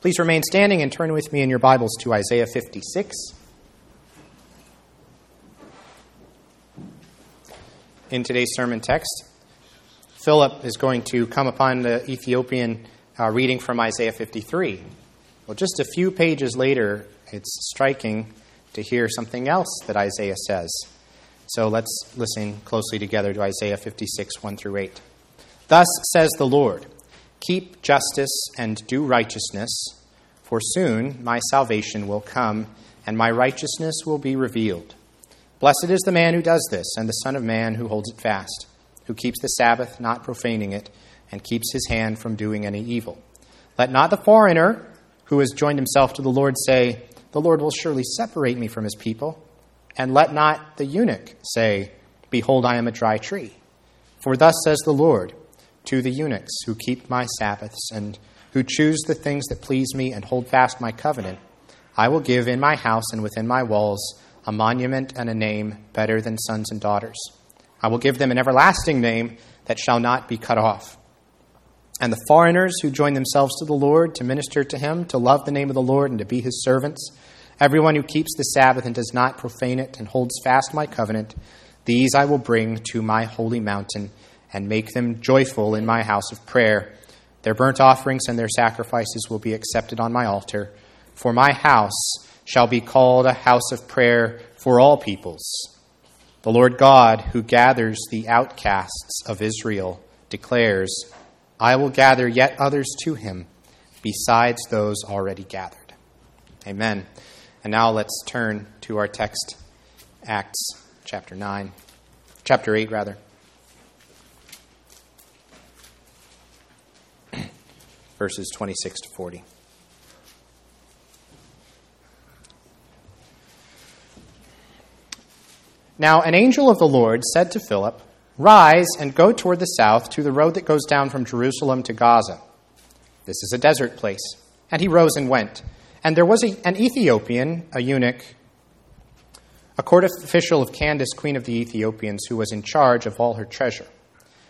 Please remain standing and turn with me in your Bibles to Isaiah 56. In today's sermon text, Philip is going to come upon the Ethiopian uh, reading from Isaiah 53. Well, just a few pages later, it's striking to hear something else that Isaiah says. So let's listen closely together to Isaiah 56, 1 through 8. Thus says the Lord Keep justice and do righteousness, for soon my salvation will come, and my righteousness will be revealed. Blessed is the man who does this, and the Son of Man who holds it fast, who keeps the Sabbath, not profaning it, and keeps his hand from doing any evil. Let not the foreigner who has joined himself to the Lord say, The Lord will surely separate me from his people. And let not the eunuch say, Behold, I am a dry tree. For thus says the Lord, to the eunuchs who keep my Sabbaths and who choose the things that please me and hold fast my covenant, I will give in my house and within my walls a monument and a name better than sons and daughters. I will give them an everlasting name that shall not be cut off. And the foreigners who join themselves to the Lord to minister to him, to love the name of the Lord, and to be his servants, everyone who keeps the Sabbath and does not profane it and holds fast my covenant, these I will bring to my holy mountain and make them joyful in my house of prayer. Their burnt offerings and their sacrifices will be accepted on my altar. For my house shall be called a house of prayer for all peoples. The Lord God, who gathers the outcasts of Israel, declares, I will gather yet others to him, besides those already gathered. Amen. And now let's turn to our text, Acts chapter 9, chapter 8, rather. Verses 26 to 40. Now, an angel of the Lord said to Philip, Rise and go toward the south to the road that goes down from Jerusalem to Gaza. This is a desert place. And he rose and went. And there was a, an Ethiopian, a eunuch, a court official of Candace, queen of the Ethiopians, who was in charge of all her treasure.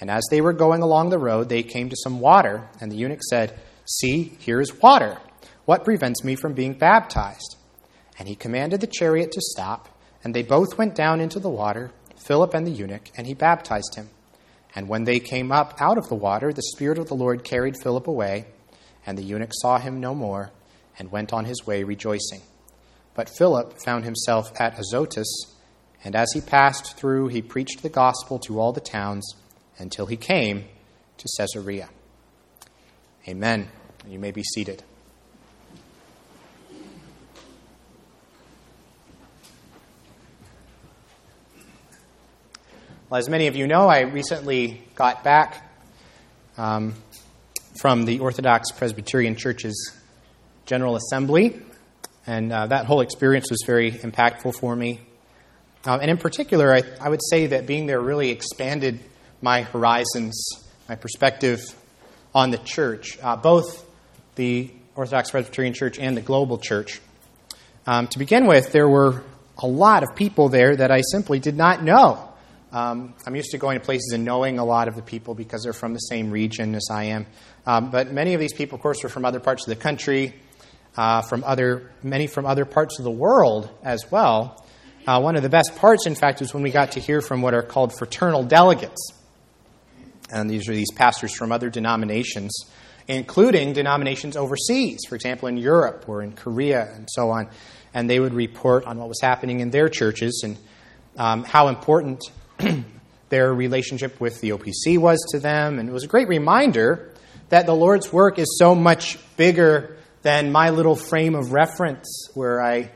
And as they were going along the road, they came to some water, and the eunuch said, See, here is water. What prevents me from being baptized? And he commanded the chariot to stop, and they both went down into the water, Philip and the eunuch, and he baptized him. And when they came up out of the water, the Spirit of the Lord carried Philip away, and the eunuch saw him no more, and went on his way rejoicing. But Philip found himself at Azotus, and as he passed through, he preached the gospel to all the towns until he came to Caesarea. Amen. You may be seated. Well, as many of you know, I recently got back um, from the Orthodox Presbyterian Church's General Assembly, and uh, that whole experience was very impactful for me. Um, and in particular, I, I, would say that being there really expanded my horizons, my perspective on the church, uh, both the Orthodox Presbyterian Church and the global church. Um, to begin with, there were a lot of people there that I simply did not know. Um, I'm used to going to places and knowing a lot of the people because they're from the same region as I am. Um, but many of these people, of course, are from other parts of the country, uh, from other many from other parts of the world as well. Uh, one of the best parts, in fact, was when we got to hear from what are called fraternal delegates, and these are these pastors from other denominations, including denominations overseas, for example, in Europe or in Korea and so on. And they would report on what was happening in their churches and um, how important their relationship with the OPC was to them. And it was a great reminder that the Lord's work is so much bigger than my little frame of reference where I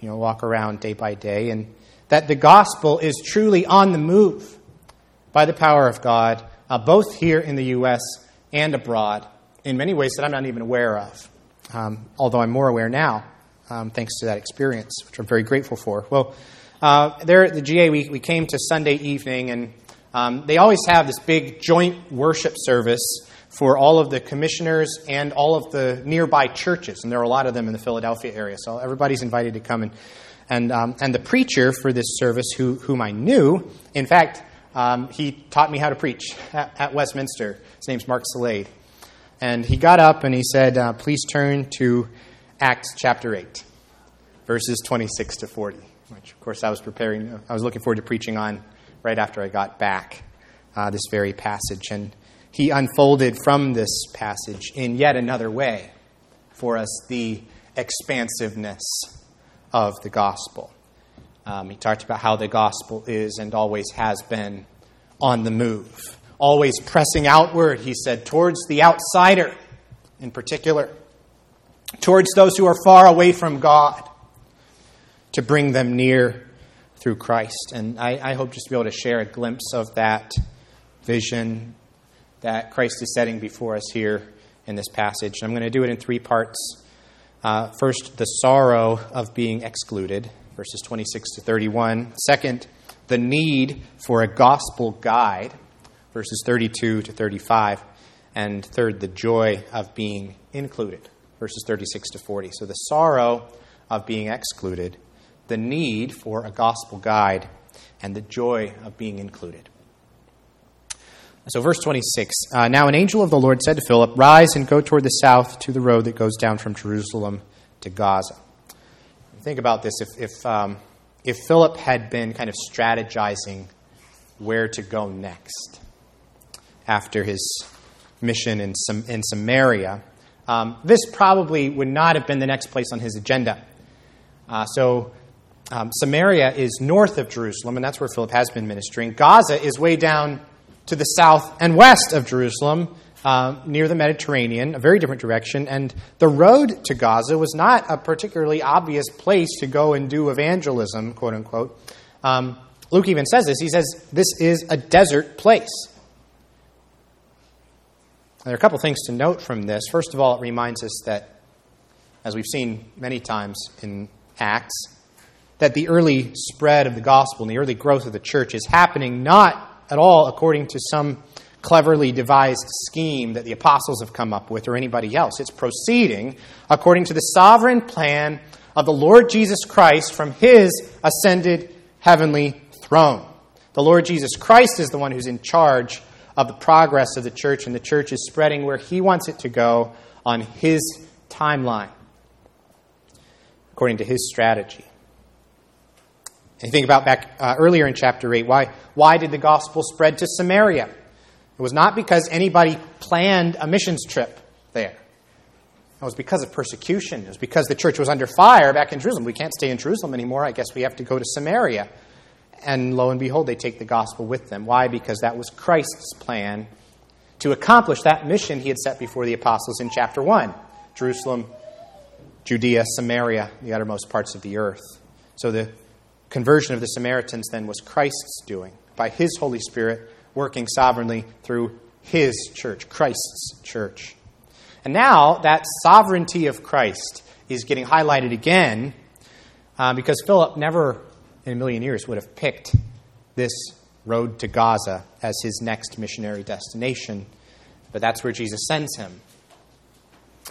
you know, walk around day by day, and that the gospel is truly on the move by the power of God, uh, both here in the U.S. and abroad, in many ways that I'm not even aware of, um, although I'm more aware now, um, thanks to that experience, which I'm very grateful for. Well, uh, there at the GA, we, we came to Sunday evening, and um, they always have this big joint worship service for all of the commissioners and all of the nearby churches, and there are a lot of them in the Philadelphia area. So everybody's invited to come and and um, and the preacher for this service, who whom I knew, in fact, um, he taught me how to preach at, at, Westminster. His name's Mark Salade, and he got up and he said, uh, "Please turn to Acts chapter eight, verses twenty-six to forty." Which, of course, I was preparing. I was looking forward to preaching on right after I got back uh, this very passage and he unfolded from this passage in yet another way for us the expansiveness of the gospel. Um, he talked about how the gospel is and always has been on the move, always pressing outward, he said, towards the outsider in particular, towards those who are far away from God, to bring them near through Christ. And I, I hope just to be able to share a glimpse of that vision that Christ is setting before us here in this passage. I'm going to do it in three parts. Uh, first, the sorrow of being excluded, verses 26 to 31. Second, the need for a gospel guide, verses 32 to 35. And third, the joy of being included, verses 36 to 40. So the sorrow of being excluded, the need for a gospel guide, and the joy of being included. So, verse 26 uh, Now an angel of the Lord said to Philip, Rise and go toward the south to the road that goes down from Jerusalem to Gaza. Think about this. If, if, um, if Philip had been kind of strategizing where to go next after his mission in, Sam- in Samaria, um, this probably would not have been the next place on his agenda. Uh, so, um, Samaria is north of Jerusalem, and that's where Philip has been ministering. Gaza is way down to the south and west of Jerusalem, uh, near the Mediterranean, a very different direction. And the road to Gaza was not a particularly obvious place to go and do evangelism, quote unquote. Um, Luke even says this. He says, This is a desert place. There are a couple things to note from this. First of all, it reminds us that, as we've seen many times in Acts, that the early spread of the gospel and the early growth of the church is happening not at all according to some cleverly devised scheme that the apostles have come up with or anybody else. It's proceeding according to the sovereign plan of the Lord Jesus Christ from his ascended heavenly throne. The Lord Jesus Christ is the one who's in charge of the progress of the church, and the church is spreading where he wants it to go on his timeline, according to his strategy. And think about back uh, earlier in chapter 8, why, why did the gospel spread to Samaria? It was not because anybody planned a missions trip there. It was because of persecution. It was because the church was under fire back in Jerusalem. We can't stay in Jerusalem anymore. I guess we have to go to Samaria. And lo and behold, they take the gospel with them. Why? Because that was Christ's plan to accomplish that mission he had set before the apostles in chapter 1 Jerusalem, Judea, Samaria, the uttermost parts of the earth. So the conversion of the Samaritans then was Christ's doing by his Holy Spirit working sovereignly through his church, Christ's church. And now that sovereignty of Christ is getting highlighted again uh, because Philip never in a million years would have picked this road to Gaza as his next missionary destination, but that's where Jesus sends him.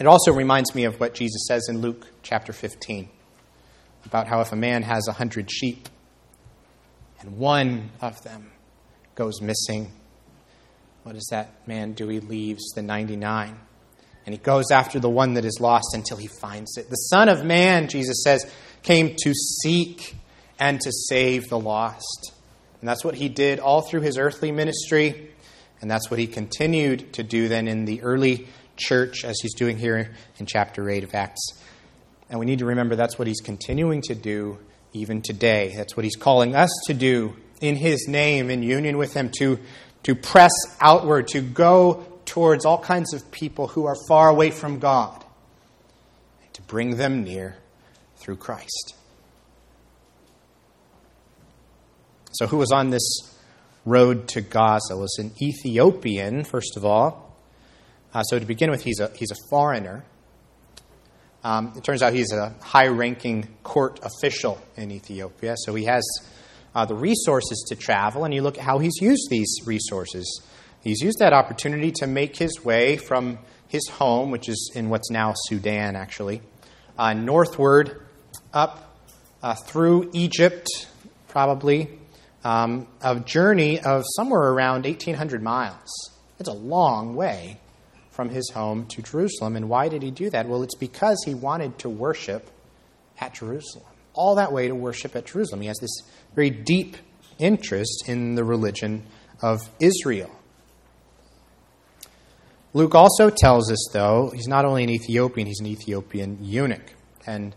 It also reminds me of what Jesus says in Luke chapter 15 about how if a man has a hundred sheep and one of them goes missing, what does that man do? He leaves the 99 and he goes after the one that is lost until he finds it. The Son of Man, Jesus says, came to seek and to save the lost. And that's what he did all through his earthly ministry. And that's what he continued to do then in the early church, as he's doing here in chapter 8 of Acts. And we need to remember that's what he's continuing to do even today. That's what he's calling us to do in his name, in union with him, to, to press outward, to go towards all kinds of people who are far away from God, to bring them near through Christ. So, who was on this road to Gaza? Was an Ethiopian, first of all. Uh, so, to begin with, he's a, he's a foreigner. Um, it turns out he's a high ranking court official in Ethiopia, so he has uh, the resources to travel, and you look at how he's used these resources. He's used that opportunity to make his way from his home, which is in what's now Sudan, actually, uh, northward up uh, through Egypt, probably, um, a journey of somewhere around 1,800 miles. It's a long way from his home to Jerusalem. And why did he do that? Well, it's because he wanted to worship at Jerusalem. All that way to worship at Jerusalem. He has this very deep interest in the religion of Israel. Luke also tells us, though, he's not only an Ethiopian, he's an Ethiopian eunuch. And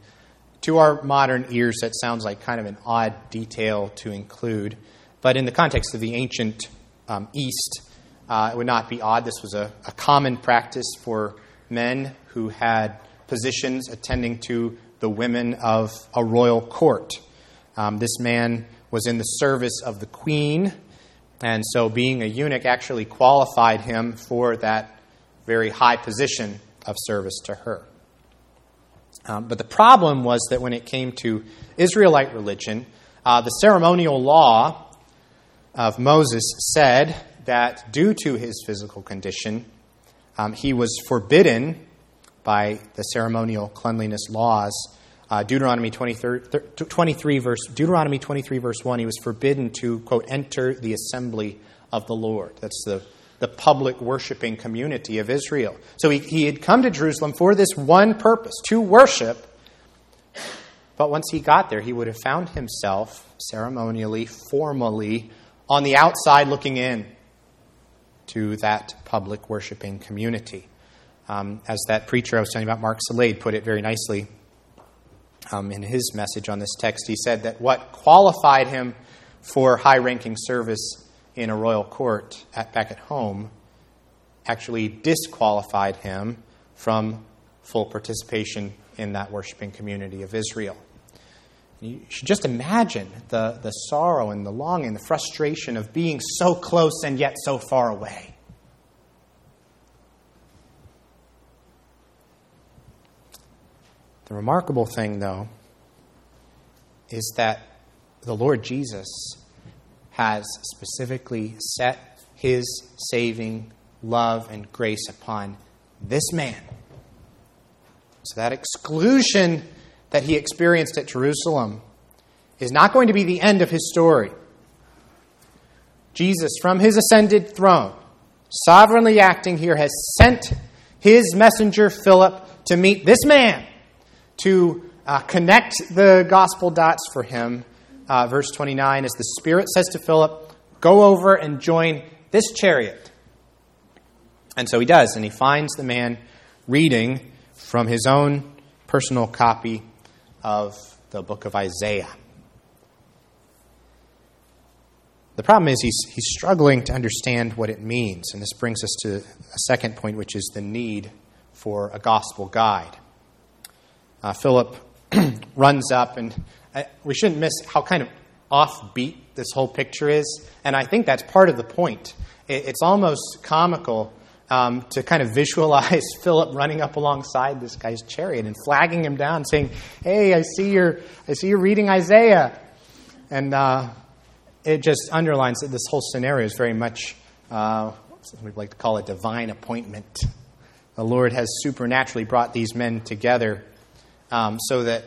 to our modern ears, that sounds like kind of an odd detail to include. But in the context of the ancient um, East, uh, it would not be odd. This was a, a, common practice for men who had positions attending to the women of a royal court. Um, this man was in the service of the queen, and so being a eunuch actually qualified him for that very high position of service to her. Um, but the problem was that when it came to Israelite religion, uh, the ceremonial law of Moses said that due to his physical condition, um, he was forbidden by the ceremonial cleanliness laws. Uh, Deuteronomy 23, 23, verse, Deuteronomy 23, verse 1, he was forbidden to, quote, enter the assembly of the Lord. That's the, the public worshiping community of Israel. So he, he had come to Jerusalem for this one purpose, to worship. But once he got there, he would have found himself ceremonially, formally, on the outside looking in to that public worshiping community. Um, as that preacher I was telling about, Mark Salade, put it very nicely um, in his message on this text, he said that what qualified him for high ranking service in a royal court at, back at home actually disqualified him from full participation in that worshiping community of Israel. You should just imagine the, the sorrow and the longing, the frustration of being so close and yet so far away. The remarkable thing, though, is that the Lord Jesus has specifically set his saving love and grace upon this man. So that exclusion that he experienced at Jerusalem is not going to be the end of his story. Jesus, from his ascended throne, sovereignly acting here, has sent his messenger Philip to meet this man, to uh, connect the gospel dots for him. Uh, verse 29, as the Spirit says to Philip, Go over and join this chariot. And so he does, and he finds the man reading from his own personal copy of the book of Isaiah. The problem is he's, he's struggling to understand what it means. And this brings us to a second point, which is the need for a gospel guide. Uh, Philip runs up, and I, uh, we shouldn't miss how kind of offbeat this whole picture is. And I think that's part of the point. It, it's almost comical um, to kind of visualize Philip running up alongside this guy's chariot and flagging him down, saying, "Hey, I see you're, I see you're reading Isaiah," and uh, it just underlines that this whole scenario is very much uh, we'd like to call a divine appointment. The Lord has supernaturally brought these men together um, so that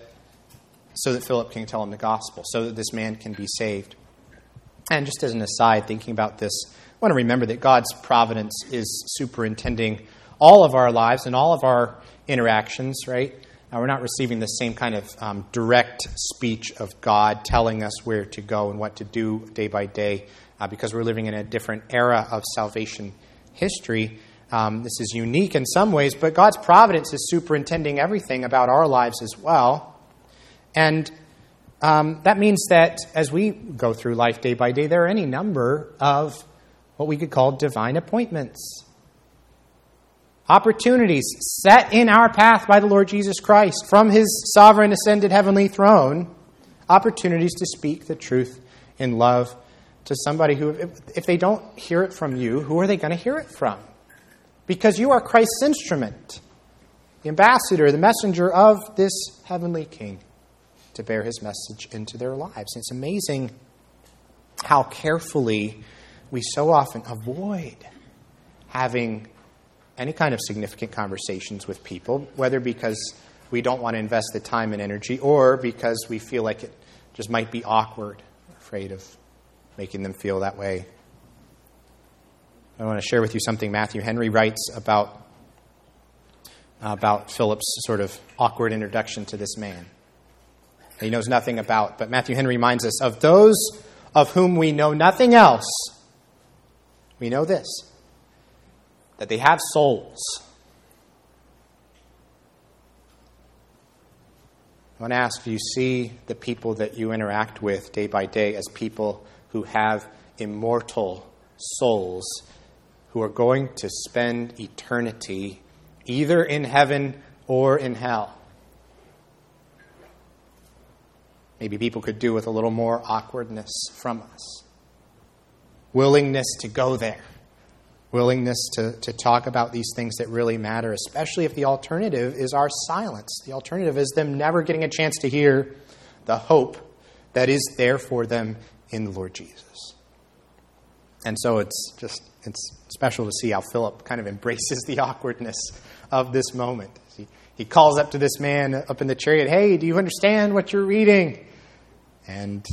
so that Philip can tell him the gospel, so that this man can be saved. And just as an aside, thinking about this I want to remember that God's providence is superintending all of our lives and all of our interactions, right? Now, we're not receiving the same kind of um, direct speech of God telling us where to go and what to do day by day uh, because we're living in a different era of salvation history. Um, this is unique in some ways, but God's providence is superintending everything about our lives as well. And um, that means that as we go through life day by day, there are any number of what we could call divine appointments. Opportunities set in our path by the Lord Jesus Christ from his sovereign ascended heavenly throne. Opportunities to speak the truth in love to somebody who, if, if they don't hear it from you, who are they going to hear it from? Because you are Christ's instrument, the ambassador, the messenger of this heavenly King to bear his message into their lives. It's amazing how carefully we so often avoid having any kind of significant conversations with people, whether because we don't want to invest the time and energy or because we feel like it just might be awkward, afraid of making them feel that way. I want to share with you something Matthew Henry writes about, about Philip's sort of awkward introduction to this man. He knows nothing about, but Matthew Henry reminds us of those of whom we know nothing else. We know this that they have souls. I want to ask do you see the people that you interact with day by day as people who have immortal souls who are going to spend eternity either in heaven or in hell. Maybe people could do with a little more awkwardness from us. Willingness to go there. Willingness to, to talk about these things that really matter, especially if the alternative is our silence. The alternative is them never getting a chance to hear the hope that is there for them in the Lord Jesus. And so it's just it's special to see how Philip kind of embraces the awkwardness of this moment. He, he calls up to this man up in the chariot, Hey, do you understand what you're reading? And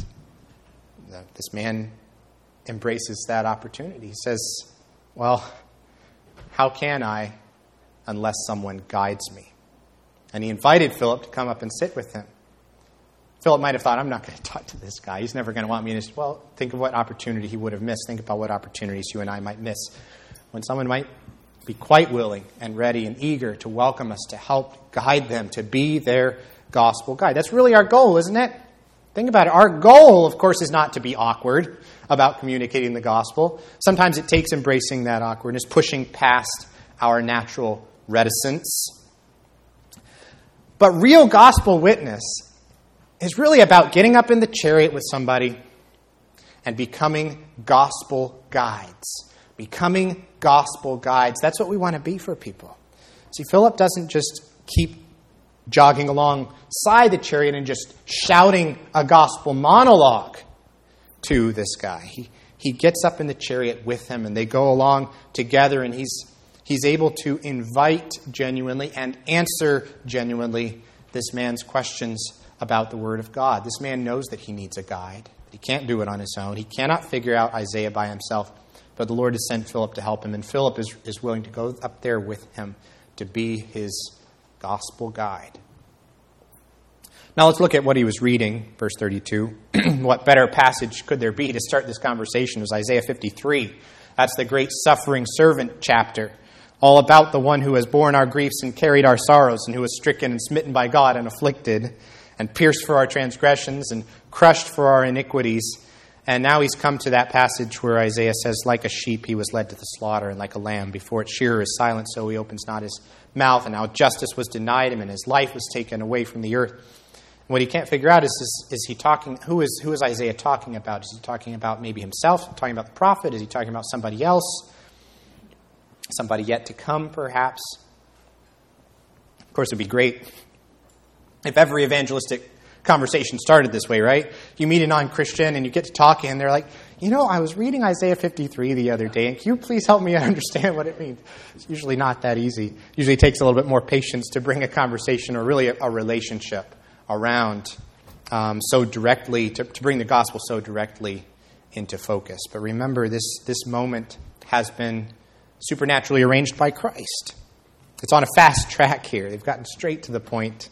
uh, this man embraces that opportunity. He says, Well, how can I unless someone guides me? And he invited Philip to come up and sit with him. Philip might have thought, I'm not going to talk to this guy. He's never going to want me. And well, think of what opportunity he would have missed. Think about what opportunities you and I might miss when someone might be quite willing and ready and eager to welcome us, to help guide them, to be their gospel guide. That's really our goal, isn't it? Think about it. Our goal, of course, is not to be awkward about communicating the gospel. Sometimes it takes embracing that awkwardness, pushing past our natural reticence. But real gospel witness is really about getting up in the chariot with somebody and becoming gospel guides. Becoming gospel guides. That's what we want to be for people. See, Philip doesn't just keep jogging alongside the chariot and just shouting a gospel monologue to this guy. He, he gets up in the chariot with him and they go along together and he's, he's able to invite genuinely and answer genuinely this man's questions about the Word of God. This man knows that he needs a guide. He can't do it on his own. He cannot figure out Isaiah by himself. But the Lord has sent Philip to help him, and Philip is, is willing to go up there with him to be his gospel guide. Now let's look at what he was reading, verse 32. what better passage could there be to start this conversation? Was Isaiah 53. That's the great suffering servant chapter, all about the one who has borne our griefs and carried our sorrows, and who was stricken and smitten by God and afflicted and pierced for our transgressions and crushed for our iniquities. And now he's come to that passage where Isaiah says, Like a sheep he was led to the slaughter, and like a lamb before its shearer is silent, so he opens not his mouth. And now justice was denied him, and his life was taken away from the earth. What he can't figure out is, is, is he talking, who is, who is Isaiah talking about? Is he talking about maybe himself, talking about the prophet? Is he talking about somebody else? Somebody yet to come, perhaps? Of course, it would be great if every evangelistic conversation started this way, right? You meet a non Christian and you get to talking, and they're like, you know, I was reading Isaiah 53 the other day, and can you please help me understand what it means? It's usually not that easy. Usually takes a little bit more patience to bring a conversation or really a, a relationship around um, so directly, to, to bring the gospel so directly into focus. But remember, this, this moment has been supernaturally arranged by Christ. It's on a fast track here. They've gotten straight to the point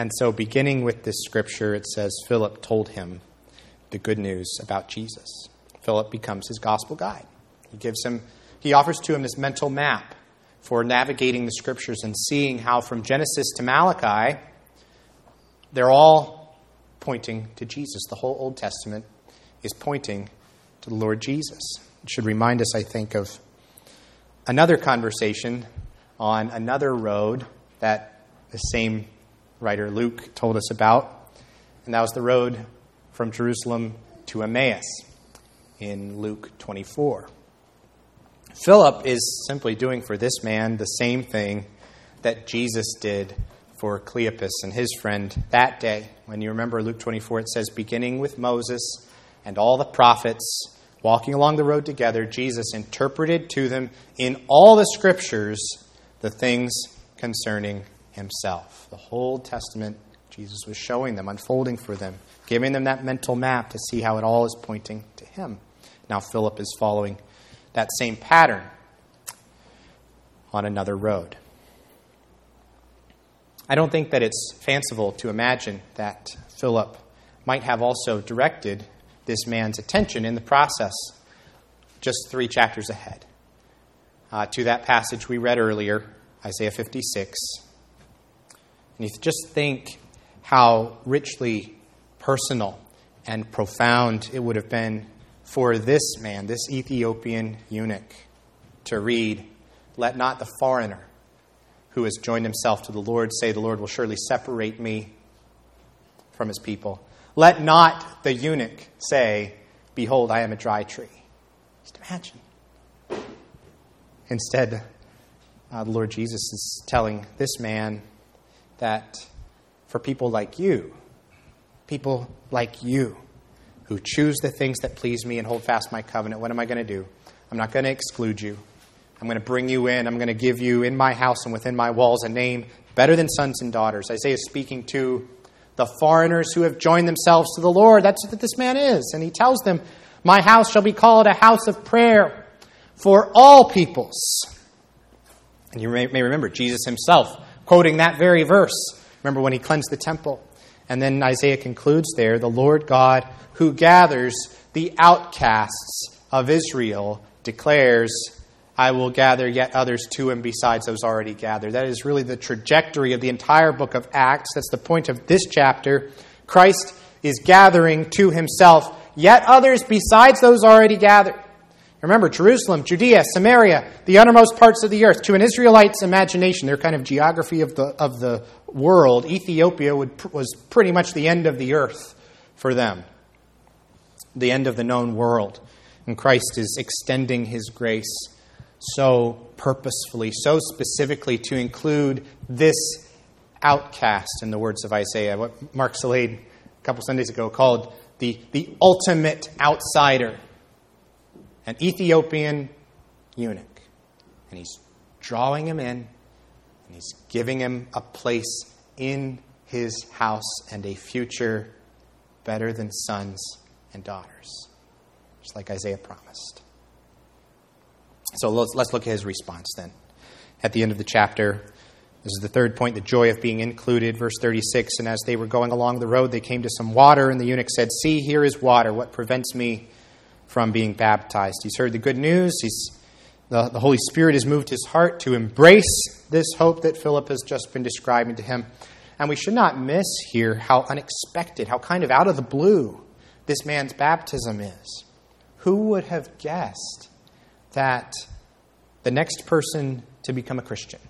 and so, beginning with this scripture, it says Philip told him the good news about Jesus. Philip becomes his gospel guide. He gives him, he offers to him this mental map for navigating the scriptures and seeing how from Genesis to Malachi, they're all pointing to Jesus. The whole Old Testament is pointing to the Lord Jesus. It should remind us, I think, of another conversation on another road that the same writer Luke told us about, and that was the road from Jerusalem to Emmaus in Luke 24. Philip is simply doing for this man the same thing that Jesus did for Cleopas and his friend that day. When you remember Luke 24, it says, beginning with Moses and all the prophets walking along the road together, Jesus interpreted to them in all the scriptures the things concerning himself. The whole Testament, Jesus was showing them, unfolding for them, giving them that mental map to see how it all is pointing to him. Now, Philip is following that same pattern on another road. I don't think that it's fanciful to imagine that Philip might have also directed this man's attention in the process just three chapters ahead uh, to that passage we read earlier, Isaiah 56. And you just think how richly personal and profound it would have been for this man, this Ethiopian eunuch, to read, Let not the foreigner who has joined himself to the Lord say, The Lord will surely separate me from his people. Let not the eunuch say, Behold, I am a dry tree. Just imagine. Instead, uh, the Lord Jesus is telling this man that for people like you, people like you, who choose the things that please me and hold fast my covenant, what am I going to do? I'm not going to exclude you. I'm going to bring you in. I'm going to give you in my house and within my walls a name better than sons and daughters. Isaiah is speaking to the foreigners who have joined themselves to the Lord. That's what this man is. And he tells them, My house shall be called a house of prayer for all peoples. And you may, remember Jesus himself quoting that very verse. Remember when he cleansed the temple? And then Isaiah concludes there the Lord God who gathers the outcasts of Israel declares I will gather yet others to him besides those already gathered. That is really the trajectory of the entire book of Acts. That's the point of this chapter. Christ is gathering to himself yet others besides those already gathered. Remember, Jerusalem, Judea, Samaria, the uttermost parts of the earth. To an Israelite's imagination, their kind of geography of the, of the world, Ethiopia would, was pretty much the end of the earth for them, the end of the known world. And Christ is extending his grace so purposefully, so specifically to include this outcast, in the words of Isaiah, what Mark Salade a couple Sundays ago called the, the ultimate outsider, an Ethiopian eunuch. And he's drawing him in, and he's giving him a place in his house and a future better than sons and daughters, just like Isaiah promised. So let's, let's look at his response then. At the end of the chapter, this is the third point the joy of being included. Verse 36 And as they were going along the road, they came to some water, and the eunuch said, See, here is water. What prevents me from being baptized? He's heard the good news. He's, the, the Holy Spirit has moved his heart to embrace this hope that Philip has just been describing to him. And we should not miss here how unexpected, how kind of out of the blue this man's baptism is. Who would have guessed that the next person to become a Christian,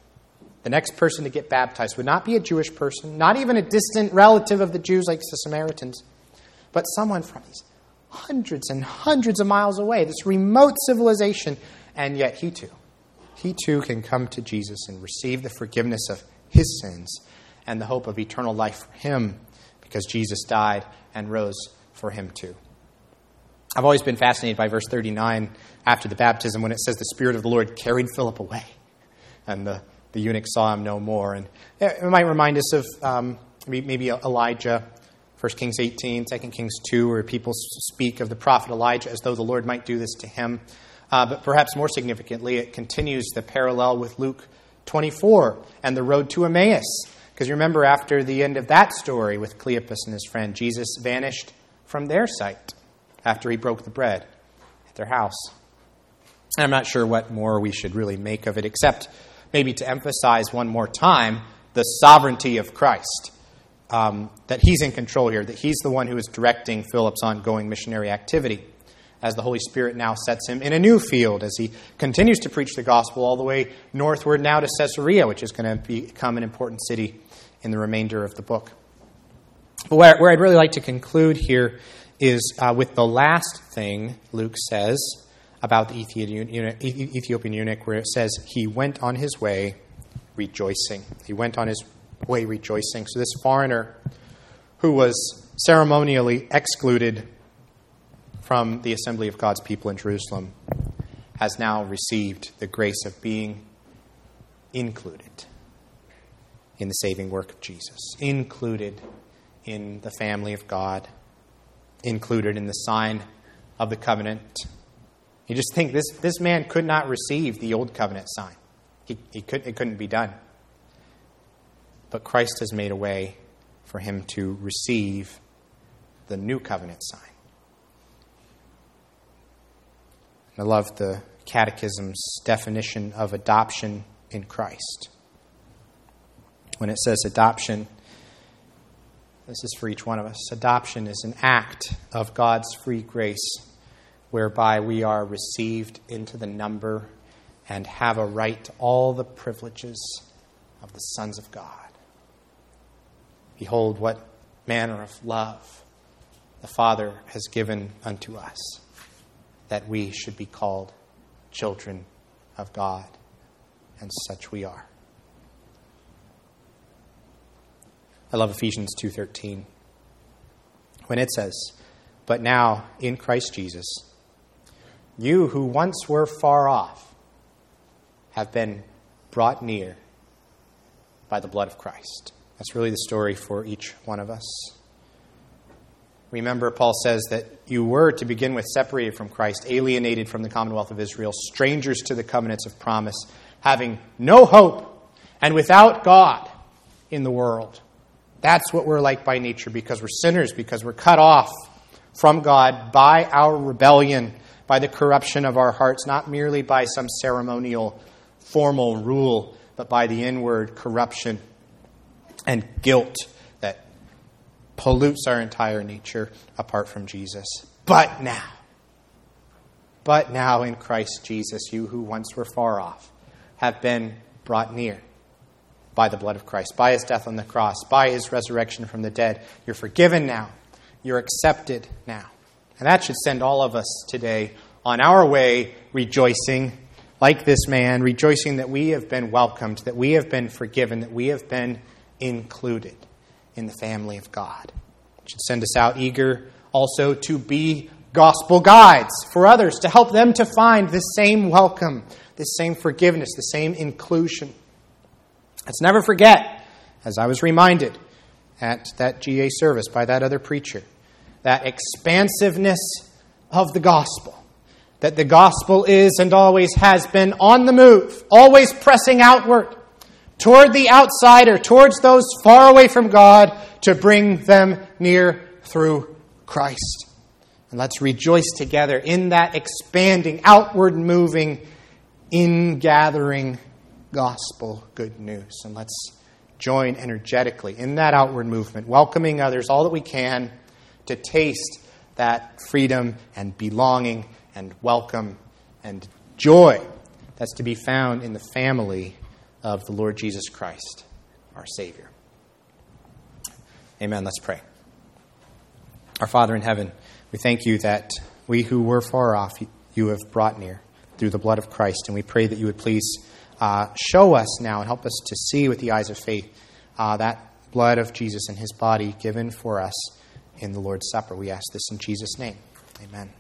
the next person to get baptized, would not be a Jewish person, not even a distant relative of the Jews like the Samaritans, but someone from these hundreds and hundreds of miles away, this remote civilization. And yet, he too, he too can come to Jesus and receive the forgiveness of his sins and the hope of eternal life for him because Jesus died and rose for him too. I've always been fascinated by verse 39 after the baptism when it says the Spirit of the Lord carried Philip away and the, the eunuch saw him no more. And it might remind us of um, maybe Elijah, 1 Kings 18, 2 Kings 2, where people speak of the prophet Elijah as though the Lord might do this to him. Uh, but perhaps more significantly, it continues the parallel with Luke 24 and the road to Emmaus. Because you remember, after the end of that story with Cleopas and his friend, Jesus vanished from their sight after he broke the bread at their house. And I'm not sure what more we should really make of it, except maybe to emphasize one more time the sovereignty of Christ. Um, that he's in control here, that he's the one who is directing Philip's ongoing missionary activity as the Holy Spirit now sets him in a new field as he continues to preach the gospel all the way northward now to Caesarea, which is going to become an important city in the remainder of the book. But where, where I'd really like to conclude here is uh, with the last thing Luke says about the Ethiopian eunuch, where it says he went on his way rejoicing. He went on his way rejoicing. So this foreigner who was ceremonially excluded from the assembly of God's people in Jerusalem has now received the grace of being included in the saving work of Jesus, included in the family of God, included in the sign of the covenant. You just think this, this man could not receive the old covenant sign. He, he could, it couldn't be done. But Christ has made a way for him to receive the new covenant sign. I love the Catechism's definition of adoption in Christ. When it says adoption, this is for each one of us. Adoption is an act of God's free grace whereby we are received into the number and have a right to all the privileges of the sons of God. Behold, what manner of love the Father has given unto us that we should be called children of God, and such we are. I love Ephesians 2:13 when it says, "But now in Christ Jesus, you who once were far off have been brought near by the blood of Christ." That's really the story for each one of us. Remember, Paul says that you were, to begin with, separated from Christ, alienated from the commonwealth of Israel, strangers to the covenants of promise, having no hope, and without God in the world. That's what we're like by nature because we're sinners, because we're cut off from God by our rebellion, by the corruption of our hearts, not merely by some ceremonial, formal rule, but by the inward corruption and guilt that pollutes our entire nature apart from Jesus. But now, but now in Christ Jesus, you who once were far off have been brought near by the blood of Christ, by his death on the cross, by his resurrection from the dead. You're forgiven now. You're accepted now. And that should send all of us today on our way rejoicing, like this man, rejoicing that we have been welcomed, that we have been forgiven, that we have been included in the family of God. It should send us out eager also to be gospel guides for others, to help them to find this same welcome, this same forgiveness, the same inclusion. Let's never forget, as I was reminded at that GA service by that other preacher, that expansiveness of the gospel. That the gospel is and always has been on the move, always pressing outward toward the outsider, towards those far away from God, to bring them near through Christ. And let's rejoice together in that expanding, outward moving, in gathering gospel good news. And let's join energetically in that outward movement, welcoming others all that we can to taste that freedom and belonging and welcome and joy that's to be found in the family of the Lord Jesus Christ, our Savior. Amen. Let's pray. Our Father in heaven, we thank you that we who were far off, you have brought near through the blood of Christ. And we pray that you would please uh, show us now and help us to see with the eyes of faith uh, that blood of Jesus and his body given for us in the Lord's Supper. We ask this in Jesus' name. Amen.